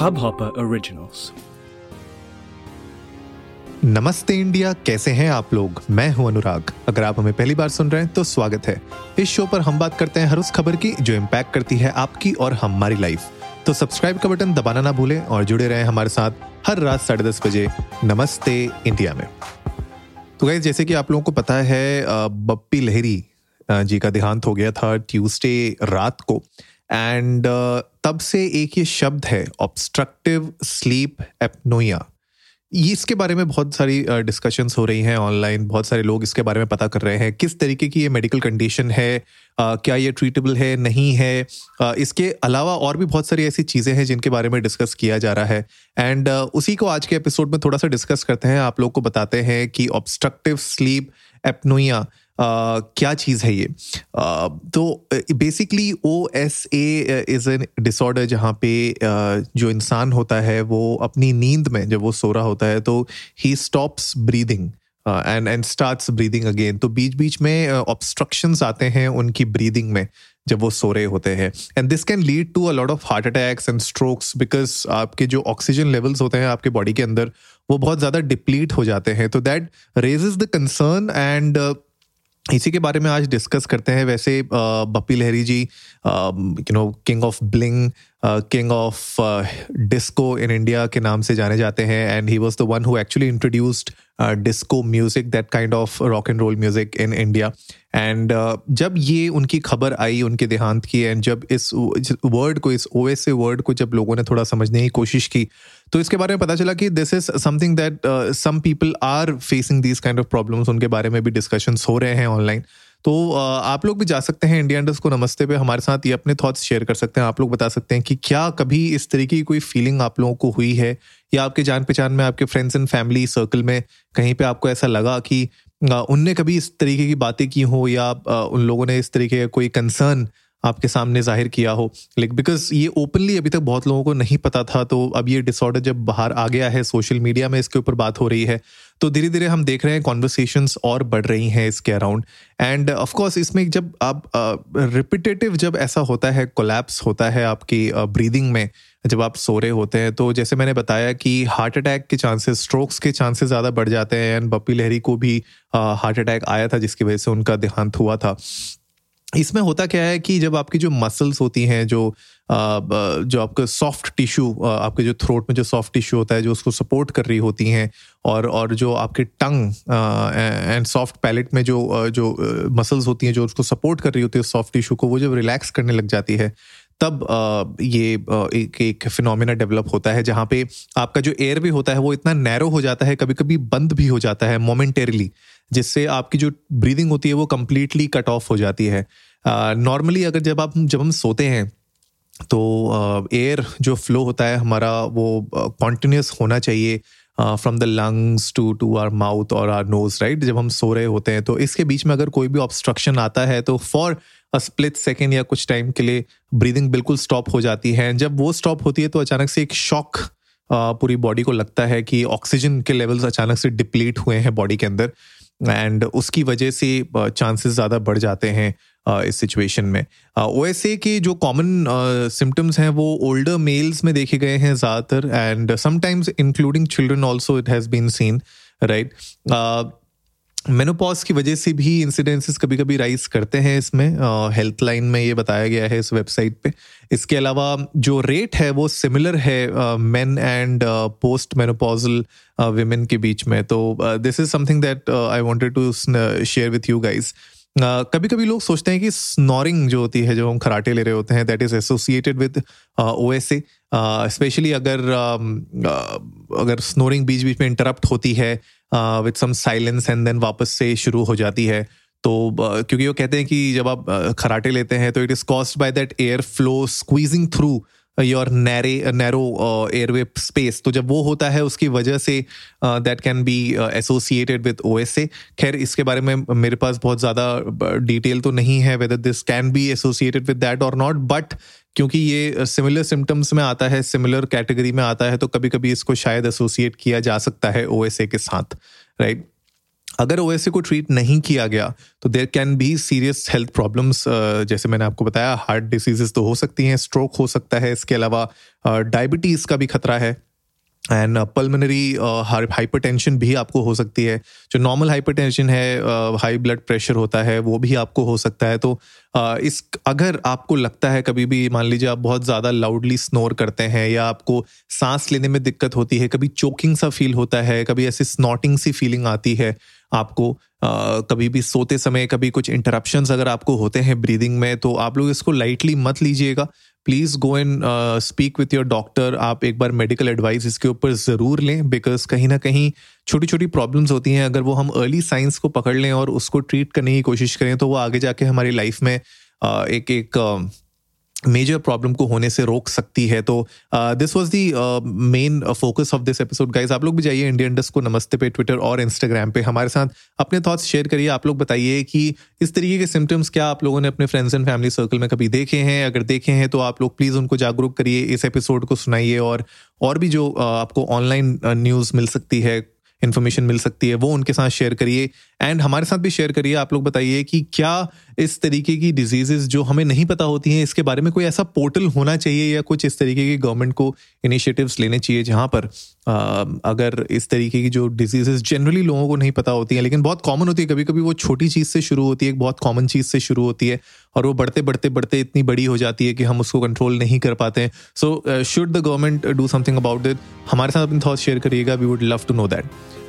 Hubhopper Originals. नमस्ते India, कैसे हैं आप लोग? मैं हूँ अनुराग। अगर आप हमें पहली बार सुन रहे हैं तो स्वागत है। इस शो पर हम बात करते हैं हर उस खबर की जो इम्पैक्ट करती है आपकी और हमारी लाइफ तो सब्सक्राइब का बटन दबाना ना भूलें और जुड़े रहें हमारे साथ हर रात साढ़े दस बजे नमस्ते इंडिया में। तो गैस जैसे कि आप लोगों को पता है बप्पी लहरी जी का देहांत हो गया था ट्यूसडे रात को। एंड तब से एक ये शब्द है ऑब्स्ट्रक्टिव स्लीप एपनोया ये इसके बारे में बहुत सारी डिस्कशंस हो रही हैं ऑनलाइन बहुत सारे लोग इसके बारे में पता कर रहे हैं किस तरीके की ये मेडिकल कंडीशन है अ, क्या ये ट्रीटेबल है नहीं है. अ, इसके अलावा और भी बहुत सारी ऐसी चीज़ें हैं जिनके बारे में डिस्कस किया जा रहा है. एंड उसी को आज के एपिसोड में थोड़ा सा डिस्कस करते हैं. आप लोग को बताते हैं कि ऑब्स्ट्रक्टिव स्लीप एपनोया Uh, क्या चीज़ है ये? तो basically O S A is an disorder जहाँ पे जो इंसान होता है, वो अपनी नींद में जब वो सो रहा होता है तो he stops breathing and and starts breathing again तो बीच बीच में ऑब्स्ट्रक्शंस आते हैं उनकी ब्रीदिंग में, जब वो सो रहे होते हैं। And this can lead to a lot of heart attacks and strokes because आपके जो ऑक्सीजन लेवल्स होते हैं आपके बॉडी के अंदर, वो बहुत ज़्यादा डिप्लीट हो जाते हैं। तो that raises the concern and इसी के बारे में आज डिस्कस करते हैं। वैसे Bappi Bappi Lahiri ji you know king of bling king of disco in India के नाम से जाने जाते हैं and he was the one who actually introduced disco music that kind of rock and roll music in India and जब ये उनकी खबर आई, उनके देहांत की एंड जब इस वर्ड को, इस ओ एस ए वर्ड को जब लोगों ने थोड़ा समझने की कोशिश की तो इसके बारे में पता चला कि this is something that some people are facing these kind of problems उनके बारे में भी डिस्कशंस हो रहे हैं ऑनलाइन तो आप लोग भी जा सकते हैं इंडिया इंडस्ट को नमस्ते पे, हमारे साथ ये अपने थॉट्स शेयर कर सकते हैं। आप लोग बता सकते हैं कि क्या कभी इस तरीके की कोई फीलिंग आप लोगों को हुई है? या आपके जान पहचान में, आपके फ्रेंड्स एंड फैमिली सर्कल में कहीं पे आपको ऐसा लगा कि उनने कभी इस तरीके की बातें की हो या उन लोगों ने इस तरीके का कोई कंसर्न आपके सामने ज़ाहिर किया हो। लाइक बिकॉज़ ये ओपनली अभी तक बहुत लोगों को नहीं पता था तो अब ये डिसऑर्डर जब बाहर आ गया है सोशल मीडिया में इसके ऊपर बात हो रही है तो धीरे धीरे हम देख रहे हैं कॉन्वर्सेशंस और बढ़ रही हैं इसके अराउंड एंड ऑफकोर्स इसमें जब आप रिपीटेटिव जब ऐसा होता है कोलैप्स होता है आपकी ब्रीदिंग में, जब आप सो रहे होते हैं तो जैसे मैंने बताया कि हार्ट अटैक के चांसेस स्ट्रोक्स के चांसेस ज़्यादा बढ़ जाते हैं एंड बप्पी लहरी को भी हार्ट अटैक आया था, जिसकी वजह से उनका देहांत हुआ था। इसमें होता क्या है कि जब आपकी जो मसल्स होती हैं, जो जो आपका सॉफ्ट टिश्यू आपके जो थ्रोट में जो सॉफ्ट टिश्यू होता है, जो उसको सपोर्ट कर रही होती हैं और और जो आपके टंग एंड सॉफ्ट पैलेट में जो जो मसल्स होती हैं, जो उसको सपोर्ट कर रही होती है सॉफ्ट टिश्यू को, वो जब रिलैक्स करने लग जाती है, तब ये एक एक फिनोमिना डेवलप होता है जहाँ पे आपका जो एयर भी होता है, वो इतना नैरो हो जाता है कभी कभी बंद भी हो जाता है मोमेंटेरली जिससे आपकी जो ब्रीदिंग होती है वो कम्प्लीटली कट ऑफ़ हो जाती है। नॉर्मली अगर जब आप, जब हम सोते हैं तो एयर जो फ्लो होता है हमारा वो कॉन्टिन्यूस होना चाहिए from the lungs to to our mouth और आर नोज़ राइट जब हम सो रहे होते हैं तो इसके बीच में अगर कोई भी ऑब्स्ट्रक्शन आता है तो फॉर अ स्प्लिट सेकेंड या कुछ टाइम के लिए ब्रीदिंग बिल्कुल स्टॉप हो जाती है। जब वो स्टॉप होती है तो अचानक से एक शॉक पूरी बॉडी को लगता है कि ऑक्सीजन के लेवल्स अचानक से डिप्लीट हुए हैं बॉडी के अंदर। एंड उसकी वजह से चांसेस ज़्यादा बढ़ जाते हैं इस सिचुएशन में। ओ एस ए के जो कॉमन सिम्टम्स हैं, वो ओल्डर मेल्स में देखे गए हैं ज़्यादातर। And sometimes including children also it has been seen right menopause की वजह से भी इंसिडेंसेस कभी कभी राइज करते हैं इसमें हेल्थ लाइन में ये बताया गया है इस वेबसाइट पे। इसके अलावा जो रेट है वो सिमिलर है men and post menopausal women के बीच में। तो this is something that I wanted to share with you guys कभी कभी लोग सोचते हैं कि स्नोरिंग जो होती है जब हम खराटे ले रहे होते हैं that is associated with O S A specially अगर uh, अगर स्नोरिंग बीच बीच में इंटरप्ट होती है with some silence and then वापस से शुरू हो जाती है। तो uh, क्योंकि वो कहते हैं कि जब आप uh, खराटे लेते हैं तो it is caused by that air flow squeezing through your narrow narrow airway space तो जब वो होता है, उसकी वजह से that can be associated with O S A खैर, इसके बारे में मेरे पास बहुत ज़्यादा डिटेल तो नहीं है whether this can be associated with that और नॉट बट क्योंकि ये सिमिलर सिम्टम्स में आता है सिमिलर कैटेगरी में आता है तो कभी कभी इसको शायद एसोसिएट किया जा सकता है ओ एस ए के साथ राइट अगर ओएसए को ट्रीट नहीं किया गया तो there can be serious health problems जैसे मैंने आपको बताया हार्ट डिसीजेस तो हो सकती हैं स्ट्रोक हो सकता है, इसके अलावा डायबिटीज़ का भी खतरा है। एंड पल्मनरी हाइपरटेंशन भी आपको हो सकती है। जो नॉर्मल हाइपरटेंशन है हाई ब्लड प्रेशर होता है वो भी आपको हो सकता है। तो uh, इस अगर आपको लगता है कभी भी मान लीजिए आप बहुत ज़्यादा लाउडली स्नोर करते हैं या आपको सांस लेने में दिक्कत होती है कभी चोकिंग सा फील होता है कभी ऐसी स्नॉटिंग सी फीलिंग आती है आपको Uh, कभी भी सोते समय कभी कुछ इंटरप्शन अगर आपको होते हैं ब्रीदिंग में तो आप लोग इसको लाइटली मत लीजिएगा। Please go and speak with your doctor आप एक बार मेडिकल एडवाइस इसके ऊपर ज़रूर लें बिकॉज़ कहीं ना कहीं छोटी छोटी प्रॉब्लम्स होती हैं। अगर वो हम अर्ली साइंस को पकड़ लें और उसको ट्रीट करने की कोशिश करें तो वो आगे जाके हमारी लाइफ में uh, एक एक uh, मेजर प्रॉब्लम को होने से रोक सकती है। तो this was the main focus of this episode guys आप लोग भी जाइए इंडियन डस्ट को नमस्ते पे ट्विटर और इंस्टाग्राम पे। हमारे साथ अपने थॉट्स शेयर करिए। आप लोग बताइए कि इस तरीके के सिम्टम्स क्या आप लोगों ने अपने फ्रेंड्स एंड फैमिली सर्कल में कभी देखे हैं? अगर देखे हैं तो आप लोग प्लीज़ उनको जागरूक करिए इस एपिसोड को सुनाइए और और भी जो uh, आपको ऑनलाइन न्यूज़ मिल सकती है इन्फॉर्मेशन मिल सकती है वो उनके साथ शेयर करिए। एंड हमारे साथ भी शेयर करिए आप लोग बताइए कि क्या इस तरीके की डिजीजेस जो हमें नहीं पता होती हैं इसके बारे में कोई ऐसा पोर्टल होना चाहिए या कुछ इस तरीके की गवर्नमेंट को इनिशिएटिव्स लेने चाहिए जहाँ पर आ, अगर इस तरीके की जो डिजीजेस जनरली लोगों को नहीं पता होती हैं लेकिन बहुत कॉमन होती है। कभी कभी वो छोटी चीज़ से शुरू होती है एक बहुत कॉमन चीज़ से शुरू होती है और वो बढ़ते बढ़ते बढ़ते इतनी बड़ी हो जाती है कि हम उसको कंट्रोल नहीं कर पाते हैं। So should the government do something about it हमारे साथ अपने थॉट शेयर करिएगा। We would love to know that